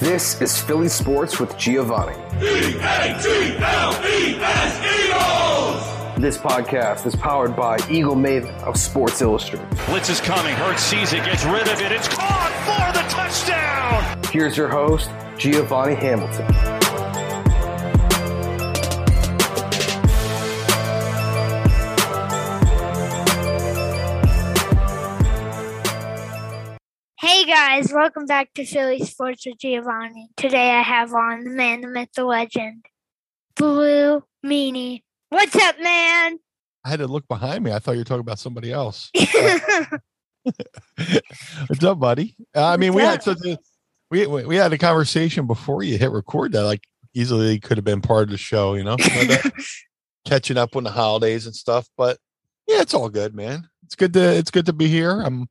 This is Philly Sports with Giovanni. This podcast is powered by Eagle Maven of Sports Illustrated. Blitz is coming. Hurts sees it, gets rid of it. It's caught for the touchdown. Here's your host, Giovanni Hamilton. Guys, welcome back to Philly Sports with Giovanni. Today I have on the man, the myth, the legend, Blue Meanie. What's up, man? I had to look behind me. I thought you were talking about somebody else. What's up, buddy? Uh, I mean, we had such a we we we had a conversation before you hit record that like easily could have been part of the show, you know, catching up on the holidays and stuff. But yeah, it's all good, man. It's good to it's good to be here. I'm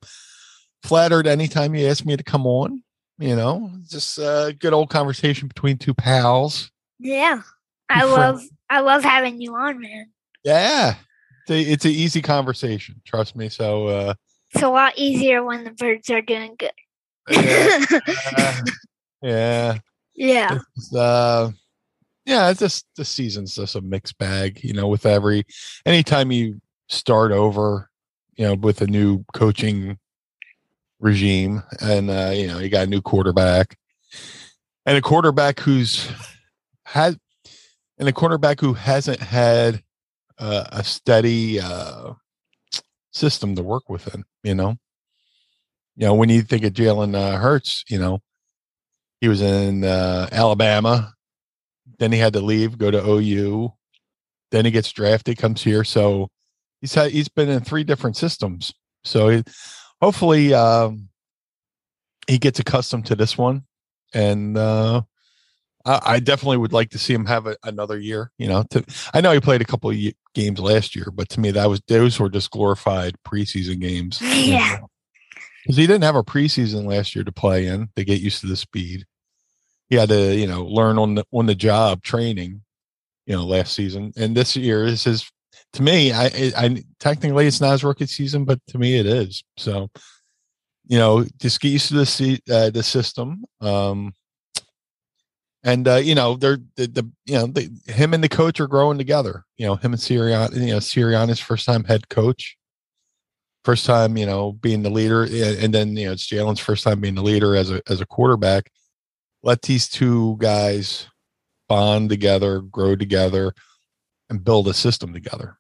flattered anytime you ask me to come on. You know, just a good old conversation between two pals. yeah, I love I love having you on, man. Yeah, it's a, it's an easy conversation. Trust me. So. uh It's a lot easier when the birds are doing good. yeah, uh, yeah. yeah, It's, uh, yeah, it's just the season's just a mixed bag, you know, with every anytime you start over, you know, with a new coaching regime and uh, you know, you got a new quarterback and a quarterback who's had and a quarterback who hasn't had uh, a steady uh system to work within, you know. You know, when you think of Jalen uh, Hurts, you know, he was in uh, Alabama. Then he had to leave, go to OU. Then he gets drafted, comes here. So he's had he's been in three different systems. So he, hopefully um, he gets accustomed to this one, and uh, I, I definitely would like to see him have a, another year. You know, to, I know he played a couple of games last year, but to me that was those were just glorified preseason games. Yeah. because he didn't have a preseason last year to play in to get used to the speed. He had to, you know, learn on the on the job training, you know, last season, and this year is his. To me, I, I, technically it's not his rookie season, but to me it is. So, you know, just get used to the uh, the system. Um, and uh, you know, they're the, the you know the, him and the coach are growing together. You know, him and Sirianni, you know, Sirianni's first time head coach first time, you know, being the leader, and then you know it's Jalen's first time being the leader as a as a quarterback. Let these two guys bond together, grow together, and build a system together.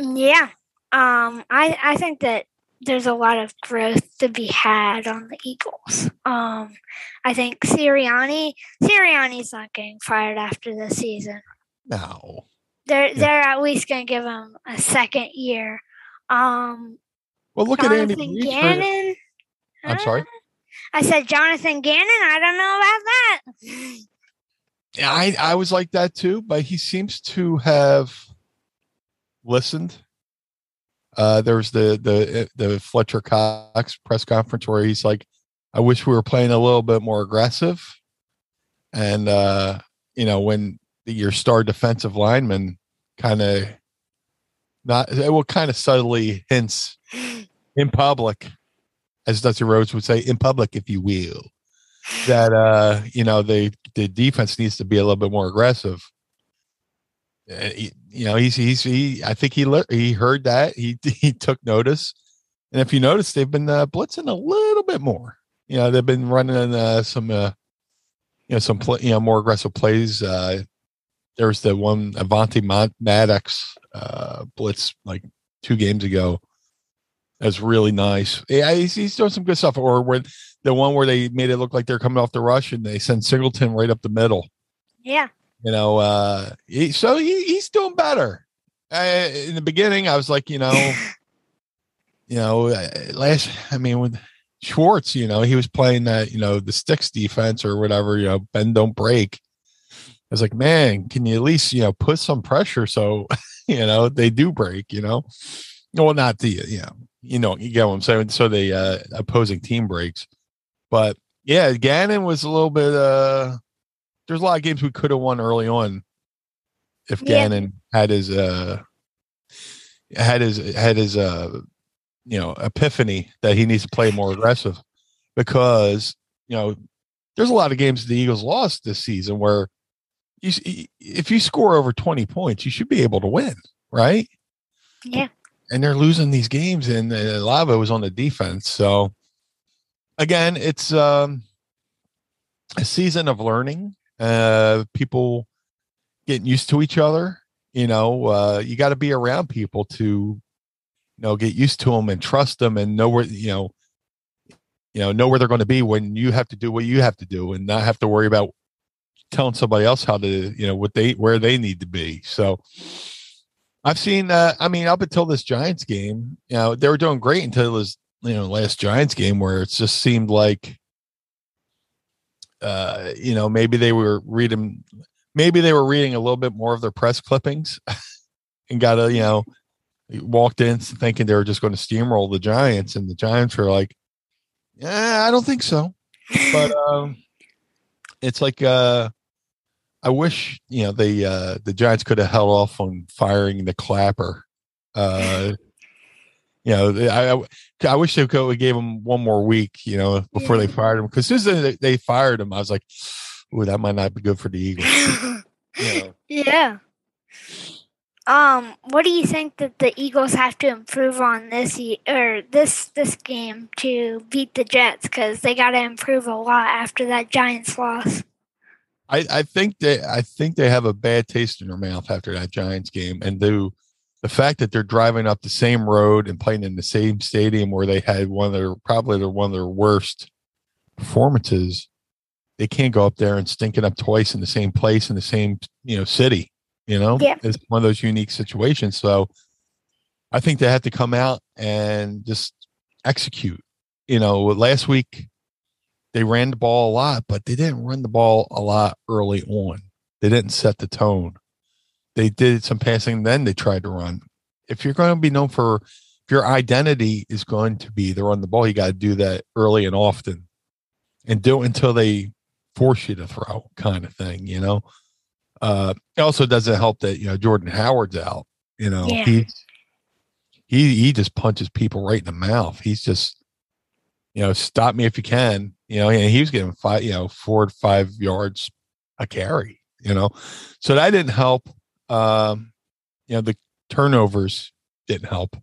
Yeah. Um, I I think that there's a lot of growth to be had on the Eagles. Um, I think Sirianni Sirianni's not getting fired after this season. No, They're Yeah. they're at least going to give him a second year. Um, well, look at Andy. Jonathan Gannon. I'm sorry. I said Jonathan Gannon. I don't know about that. Yeah, I I was like that too, but he seems to have listened. Uh, there was the the the Fletcher Cox press conference where he's like, "I wish we were playing a little bit more aggressive," and uh, you know when your star defensive lineman kind of not well, kind of subtly hints in public, as Dusty Rhodes would say, in public, if you will, that uh, you know the the defense needs to be a little bit more aggressive. Uh, you know, he's he's he. I think he le- he heard that he he took notice, and if you notice, they've been uh, blitzing a little bit more. You know, they've been running uh, some uh, you know some you know more aggressive plays. Uh, there was the one Avonte Mad- Maddox uh, blitz like two games ago. That's really nice. Yeah, he's, he's doing some good stuff. Or when the one where they made it look like they're coming off the rush and they send Singleton right up the middle. Yeah. You know, uh, he, so he, he's doing better. Uh, in the beginning, I was like, you know, you know, uh, last. I mean, with Schwartz, you know, he was playing that, you know, the sticks defense or whatever, you know, bend don't break. I was like, man, can you at least, you know, put some pressure so, you know, they do break, you know? Well, not the, you know, you know, you get what I'm saying. So the uh, opposing team breaks. But yeah, Gannon was a little bit, uh, there's a lot of games we could have won early on if Yeah. Gannon had his, uh, had his, had his, uh, you know, epiphany that he needs to play more aggressive because, you know, there's a lot of games the Eagles lost this season where you, if you score over 20 points, you should be able to win, right? Yeah. and they're losing these games and a lot of it was on the defense so again it's um a season of learning uh people getting used to each other you know uh you got to be around people to you know get used to them and trust them and know where you know you know know where they're going to be when you have to do what you have to do and not have to worry about telling somebody else how to you know what they where they need to be so I've seen. Uh, I mean, up until this Giants game, you know, they were doing great until this, you know, last Giants game where it just seemed like, uh, you know, maybe they were reading, maybe they were reading a little bit more of their press clippings, and got a, you know, walked in thinking they were just going to steamroll the Giants, and the Giants were like, yeah, I don't think so, but um, it's like, uh, I wish you know they uh the Giants could have held off on firing the clapper. Uh you know, I I, I wish they could have gave him one more week, you know, before they fired him. Because as soon as they, they fired him, I was like, "Ooh, that might not be good for the Eagles." You know, yeah. Um, what do you think that the Eagles have to improve on this ye- or this this game to beat the Jets? Because they got to improve a lot after that Giants loss. I I think they I think they have a bad taste in their mouth after that Giants game, and do the fact that they're driving up the same road and playing in the same stadium where they had one of their probably their one of their worst performances. They can't go up there and stink it up twice in the same place in the same you know city. You know, Yeah. it's one of those unique situations. So I think they have to come out and just execute. You know, last week they ran the ball a lot, but they didn't run the ball a lot early on. They didn't set the tone. They did some passing, then they tried to run. If you're going to be known for, if your identity is going to be to run the ball, you got to do that early and often, and do it until they force you to throw, kind of thing. You know. Uh, it also doesn't help that you know Jordan Howard's out. You know Yeah. he he he just punches people right in the mouth. He's just you know, stop me if you can. You know, and he was getting five, you know, four to five yards a carry. You know, so that didn't help. Um, you know, the turnovers didn't help.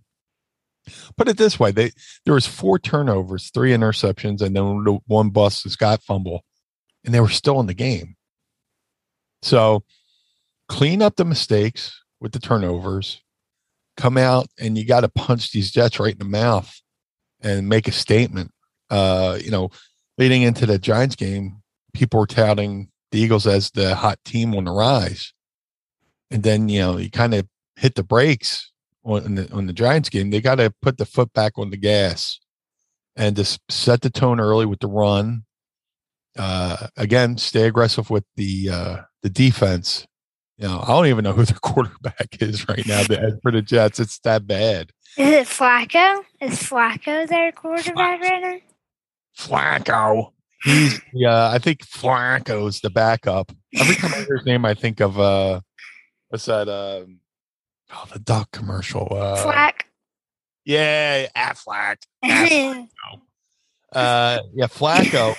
Put it this way: they there was four turnovers, three interceptions, and then one bust, the Scott fumble, and they were still in the game. So, clean up the mistakes with the turnovers. Come out and you got to punch these Jets right in the mouth and make a statement uh, you know, leading into the Giants game, people were touting the Eagles as the hot team on the rise. And then, you know, you kind of hit the brakes on the, on the Giants game. They got to put the foot back on the gas and just set the tone early with the run. Uh, again, stay aggressive with the uh, the defense. You know, I don't even know who their quarterback is right now. For the Jets, it's that bad. Is it Flacco? Is Flacco their quarterback right now? Flacco. He's yeah, I think Flacco's the backup. Every time I hear his name, I think of uh what's that um oh the duck commercial. Uh Flack. yeah, Aflac. Uh yeah, Flacco.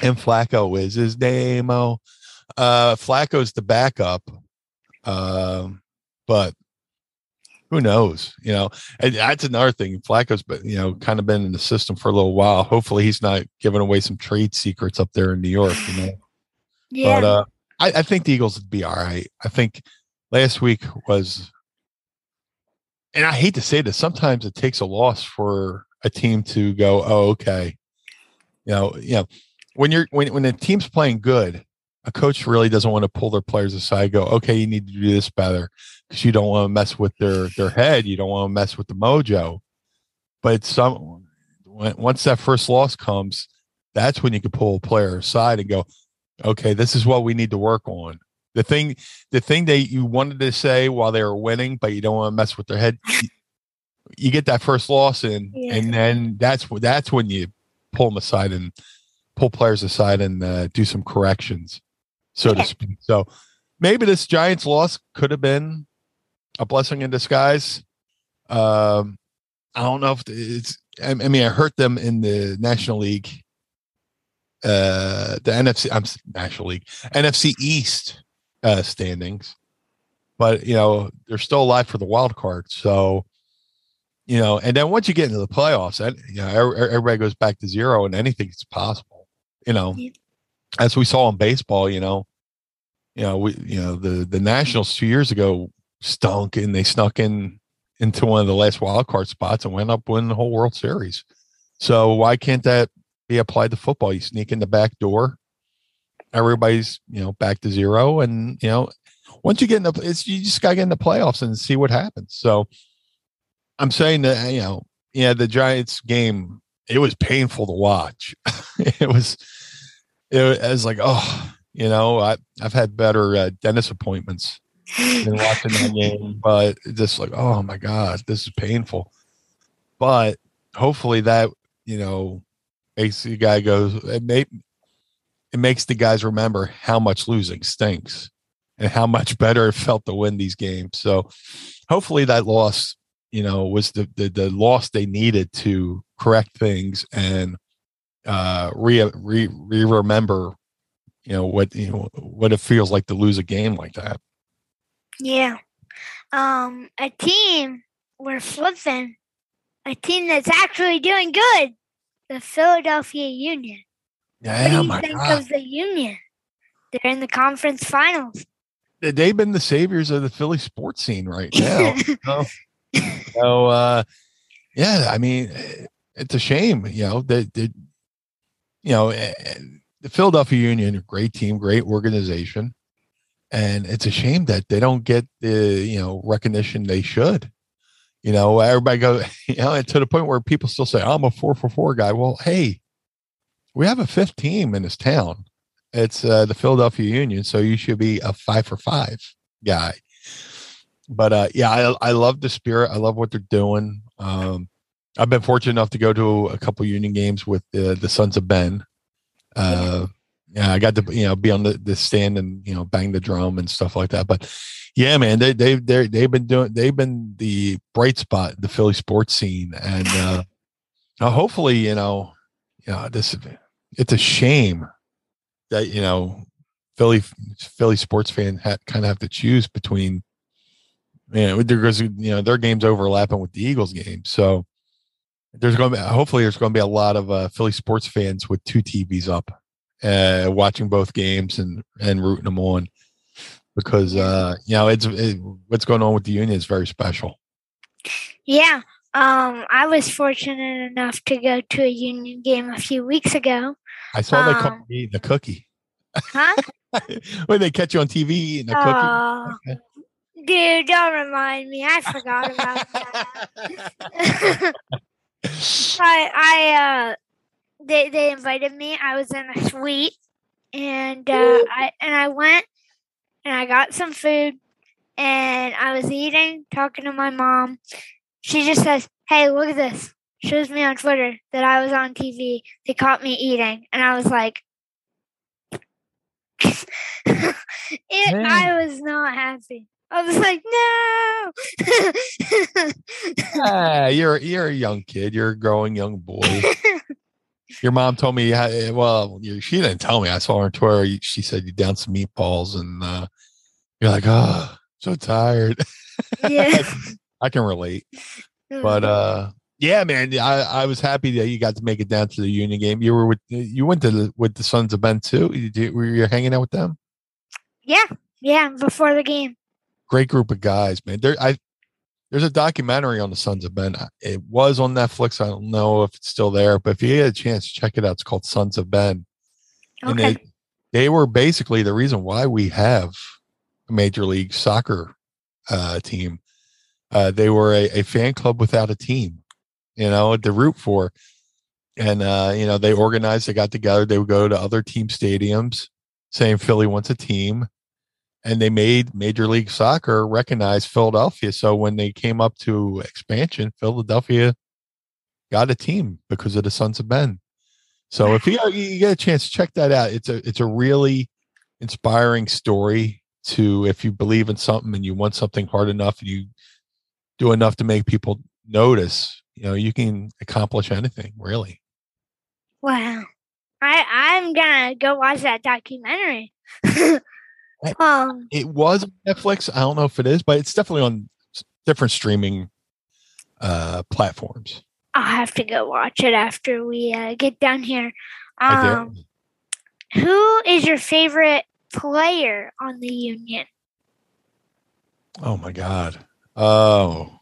and Flacco is his name. Oh uh Flacco's the backup. Um but who knows? You know, and that's another thing. Flacco's been, you know, kind of been in the system for a little while. Hopefully, he's not giving away some trade secrets up there in New York. You know, yeah. but uh, I, I think the Eagles would be all right. I think last week was, and I hate to say this, sometimes it takes a loss for a team to go, oh, okay. You know, you know, when you're when when a team's playing good, a coach really doesn't want to pull their players aside, go, okay, you need to do this better because you don't want to mess with their their head, you don't want to mess with the mojo. But some when, once that first loss comes, that's when you can pull a player aside and go, okay, this is what we need to work on. The thing, the thing that you wanted to say while they were winning, but you don't want to mess with their head. You, get that first loss in, Yeah. and then that's that's when you pull them aside and pull players aside and uh, do some corrections, so Yeah. to speak. So maybe this Giants loss could have been a blessing in disguise. Um, I don't know if it's. I I mean, I hurt them in the National League, uh, the NFC. I'm National League, NFC East uh, standings, but you know they're still alive for the wild card. So, you know, and then once you get into the playoffs, and you know, everybody goes back to zero, and anything's possible. You know, Yeah. as we saw in baseball, you know, you know, we, you know, the the Nationals two years ago stunk, and they snuck in into one of the last wild card spots and went up winning the whole World Series. So why can't that be applied to football? You sneak in the back door, everybody's you know back to zero, and you know once you get in the, it's you just gotta get in the playoffs and see what happens. So I'm saying that you know, yeah, the Giants game it was painful to watch. it was, it was, like oh, you know, I I've had better uh, dentist appointments than watching that game, but just like, oh my god, this is painful. But hopefully that you know makes the guy goes. It may, it makes the guys remember how much losing stinks and how much better it felt to win these games. So hopefully that loss, you know, was the the, the loss they needed to correct things and uh re re, re remember you know what you know what it feels like to lose a game like that Yeah. Um, a team we're flipping, a team that's actually doing good, the Philadelphia Union. What yeah do you my think God. of the Union? They're in the conference finals. they've been the saviors of the Philly sports scene right now. so, so uh, yeah, I mean, it's a shame, you know, that, that you know, the Philadelphia Union, great team, great organization, and it's a shame that they don't get the you know recognition they should. You know, everybody goes, you know, to the point where people still say, "I'm a four for four guy." Well, hey, we have a fifth team in this town. It's uh, the Philadelphia Union, so you should be a five for five guy. But uh, yeah, I, I love the spirit. I love what they're doing. Um, I've been fortunate enough to go to a couple Union games with the the Sons of Ben. Uh, yeah, I got to you know be on the, the stand and you know bang the drum and stuff like that. But yeah, man, they they they they've been doing they've been the bright spot in the Philly sports scene, and uh, hopefully you know, you know this it's a shame that you know Philly Philly sports fan ha- kind of have to choose between you know you know their games overlapping with the Eagles game, so there's going to be hopefully there's going to be a lot of uh, Philly sports fans with two TVs up, uh, watching both games and and rooting them on because uh, you know it's it, what's going on with the Union is very special. Yeah. Um, I was fortunate enough to go to a Union game a few weeks ago. I saw they come Um, eating a cookie Huh? when they catch you on TV eating a cookie. Oh, dude, don't remind me. I forgot about that. I, I, uh, they, they invited me. I was in a suite, and uh, I and I went, and I got some food, and I was eating, talking to my mom. She just says, "Hey, look at this." Shows me on Twitter that I was on TV. They caught me eating, and I was like, it, Man. I was not happy. I was like, no. Ah, you're you're a young kid. You're a growing young boy. Your mom told me, uh, well, she didn't tell me. I saw her on Twitter. She said you down some meatballs, and uh, you're like, oh, so tired. yeah. I can relate. But uh, yeah, man, I, I was happy that you got to make it down to the Union game. You were with you went to the, with the Sons of Ben too. You, were you hanging out with them? yeah, yeah, before the game. Great group of guys, man. There, I there's a documentary on the Sons of Ben. It was on Netflix. I don't know if it's still there, but if you get a chance, check it out. It's called Sons of Ben. and Okay. they they were basically the reason why we have a major league soccer uh, team. Uh, they were a, a fan club without a team, you know, to root for. and uh, you know they organized. They got together. They would go to other team stadiums, saying Philly wants a team, and they made Major League Soccer recognize Philadelphia. So when they came up to expansion, Philadelphia got a team because of the Sons of Ben. So if you, you get a chance, check that out. It's a it's a really inspiring story to if you believe in something and you want something hard enough and you do enough to make people notice, you know, you can accomplish anything really. Wow. I I'm gonna go watch that documentary. um It was Netflix. I don't know if it is, but it's definitely on different streaming uh platforms. I'll have to go watch it after we uh, get down here. Um who is your favorite player on the union? Oh my god. Oh.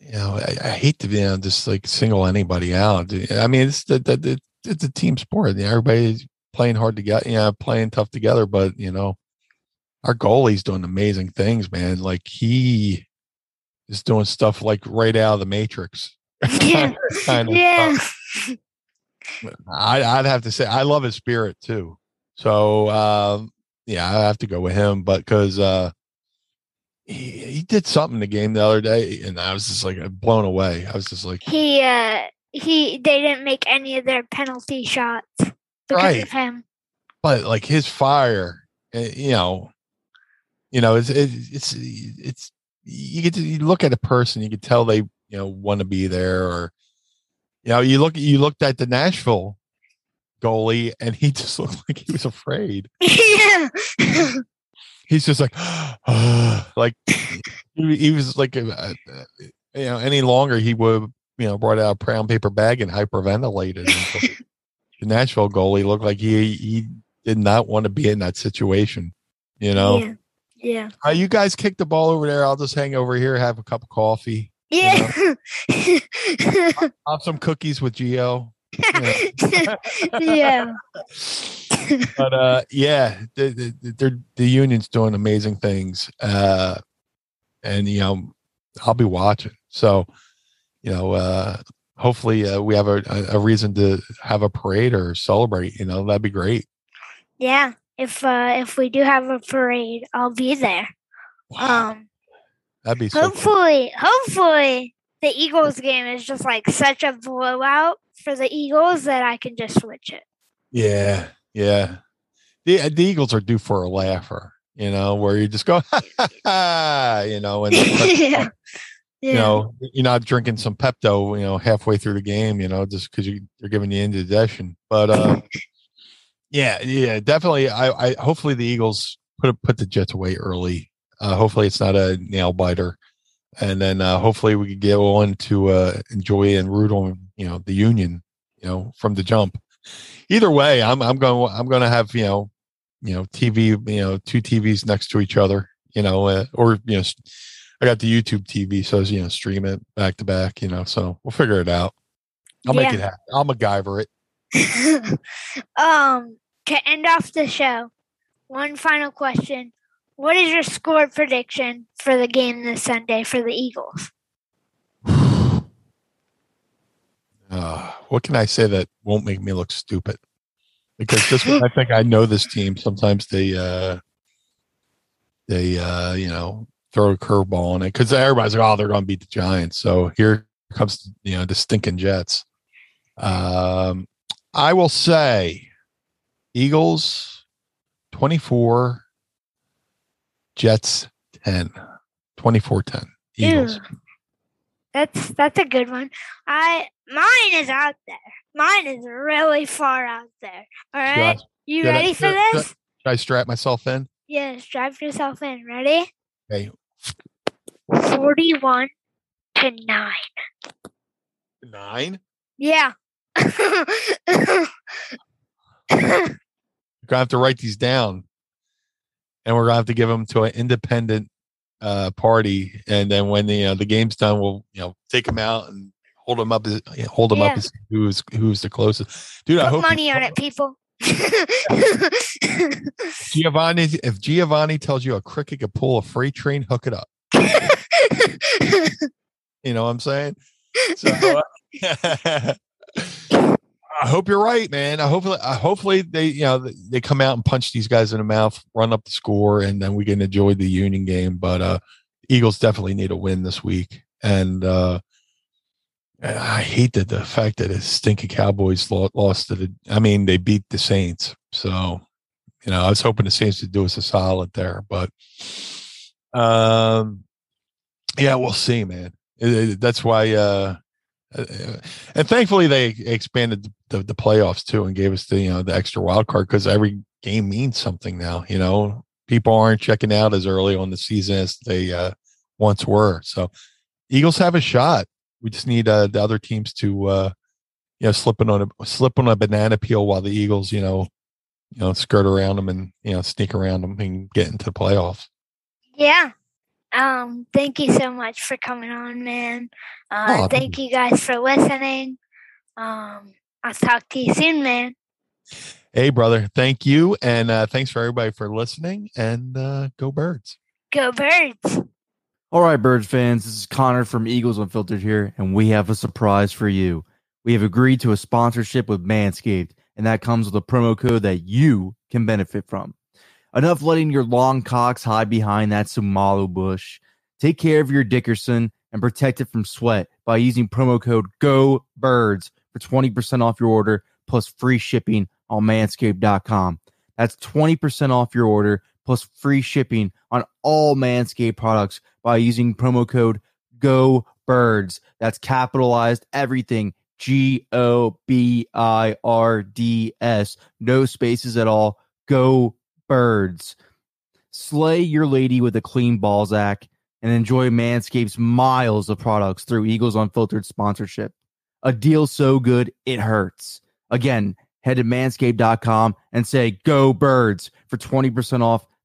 You know, I, I hate to be you know, just like single anybody out. I mean, it's the, the, the it's a team sport. You know, Everybody's playing hard together, know, playing tough together. But you know, our goalie's doing amazing things, man. Like he is doing stuff like right out of the Matrix. Yeah. kind of yeah. I, I'd have to say I love his spirit too. So um, yeah, I have to go with him. But because uh, he he did something in the game the other day, and I was just like blown away. I was just like, He uh he they didn't make any of their penalty shots because Right. of him. but like his fire, eh, you know, you know, it's it's it's, it's you get to you look at a person, you can tell they you know want to be there, or you know, you look you looked at the Nashville goalie, and he just looked like he was afraid. yeah. he's just like like he, he was like uh, uh, you know any longer he would you know brought out a brown paper bag and hyperventilated until the Nashville goalie looked like he he did not want to be in that situation you know Yeah. Yeah. uh, you guys kick the ball over there i'll just hang over here have a cup of coffee Yeah. I'll have some cookies with geo yeah. but uh yeah the, the, the union's doing amazing things uh and you know i'll be watching so you know uh hopefully uh, we have a, a reason to have a parade or celebrate you know that'd be great Yeah. If uh if we do have a parade, I'll be there. Um that'd be so cool. hopefully hopefully the Eagles game is just like such a blowout for the Eagles that I can just switch it. yeah yeah the, the eagles are due for a laugher you know where you just go you know and yeah. You know you're not drinking some pepto you know halfway through the game you know just because you, they're giving you indigestion. But uh yeah. yeah definitely i i hopefully the eagles put put the jets away early. Uh hopefully it's not a nail biter. And then uh hopefully we could get on to uh enjoy and root on you know the union you know from the jump. Either way i'm i'm going i'm going to have you know you know tv you know two tvs next to each other you know uh, or you know i got the youtube tv so you know stream it back to back you know so we'll figure it out i'll make Yeah. it happen i'll MacGyver it um, to end off the show, one final question. What is your score prediction for the game this Sunday for the Eagles? uh, what can I say that won't make me look stupid? Because just when I think I know this team, sometimes they uh they uh you know throw a curveball on it because everybody's like, oh, they're going to beat the Giants. So here comes you know the stinking Jets. Um, I will say Eagles twenty four, Jets 10. 24-10. Eagles. Ew. That's that's a good one. I mine is out there. Mine is really far out there. All right. Should I- You should I- ready for should this? Should I strap myself in? Yes, strap yourself in. Ready? Okay. Forty-one to nine. Nine. Yeah. We're gonna have to write these down, and we're gonna have to give them to an independent uh, party. And then when the you know, the game's done, we'll you know take them out and hold them up. As, hold them Yeah. up as who's who's the closest. Dude, I Put hope money on it, people. Giovanni. If Giovanni tells you a cricket could pull a freight train, hook it up. You know what I'm saying? so I hope you're right, man. I hopefully, I hopefully they, you know, they come out and punch these guys in the mouth, run up the score, and then we can enjoy the Union game. But uh Eagles definitely need a win this week, and uh I hate that the fact that the stinky Cowboys lost to the. I mean, they beat the Saints, so you know I was hoping the Saints would do us a solid there, but um, yeah, we'll see, man. It, it, that's why. uh uh, and thankfully they expanded the, the, playoffs too and gave us the you know the extra wild card because every game means something now you know people aren't checking out as early on the season as they uh, once were so eagles have a shot we just need uh, the other teams to uh, you know slipping on a slip on a banana peel while the eagles you know you know skirt around them and you know sneak around them and get into the playoffs yeah um, thank you so much for coming on, man. Uh, oh, thank you guys for listening. Um, I'll talk to you soon, man. Hey, brother. Thank you. And uh, thanks for everybody for listening. And uh, go birds. Go birds. All right, Birds fans. This is Connor from Eagles Unfiltered here, and we have a surprise for you. We have agreed to a sponsorship with Manscaped, and that comes with a promo code that you can benefit from. Enough letting your long cocks hide behind that Somalo bush. Take care of your Dickerson and protect it from sweat by using promo code GOBIRDS for 20% off your order plus free shipping on manscaped.com. That's 20% off your order plus free shipping on all Manscaped products by using promo code GOBIRDS. That's capitalized everything G O B I R D S. No spaces at all. Go birds. Slay your lady with a clean Balzac and enjoy Manscaped's miles of products through Eagles Unfiltered sponsorship. A deal so good, it hurts. Again, head to manscaped.com and say go birds for 20% off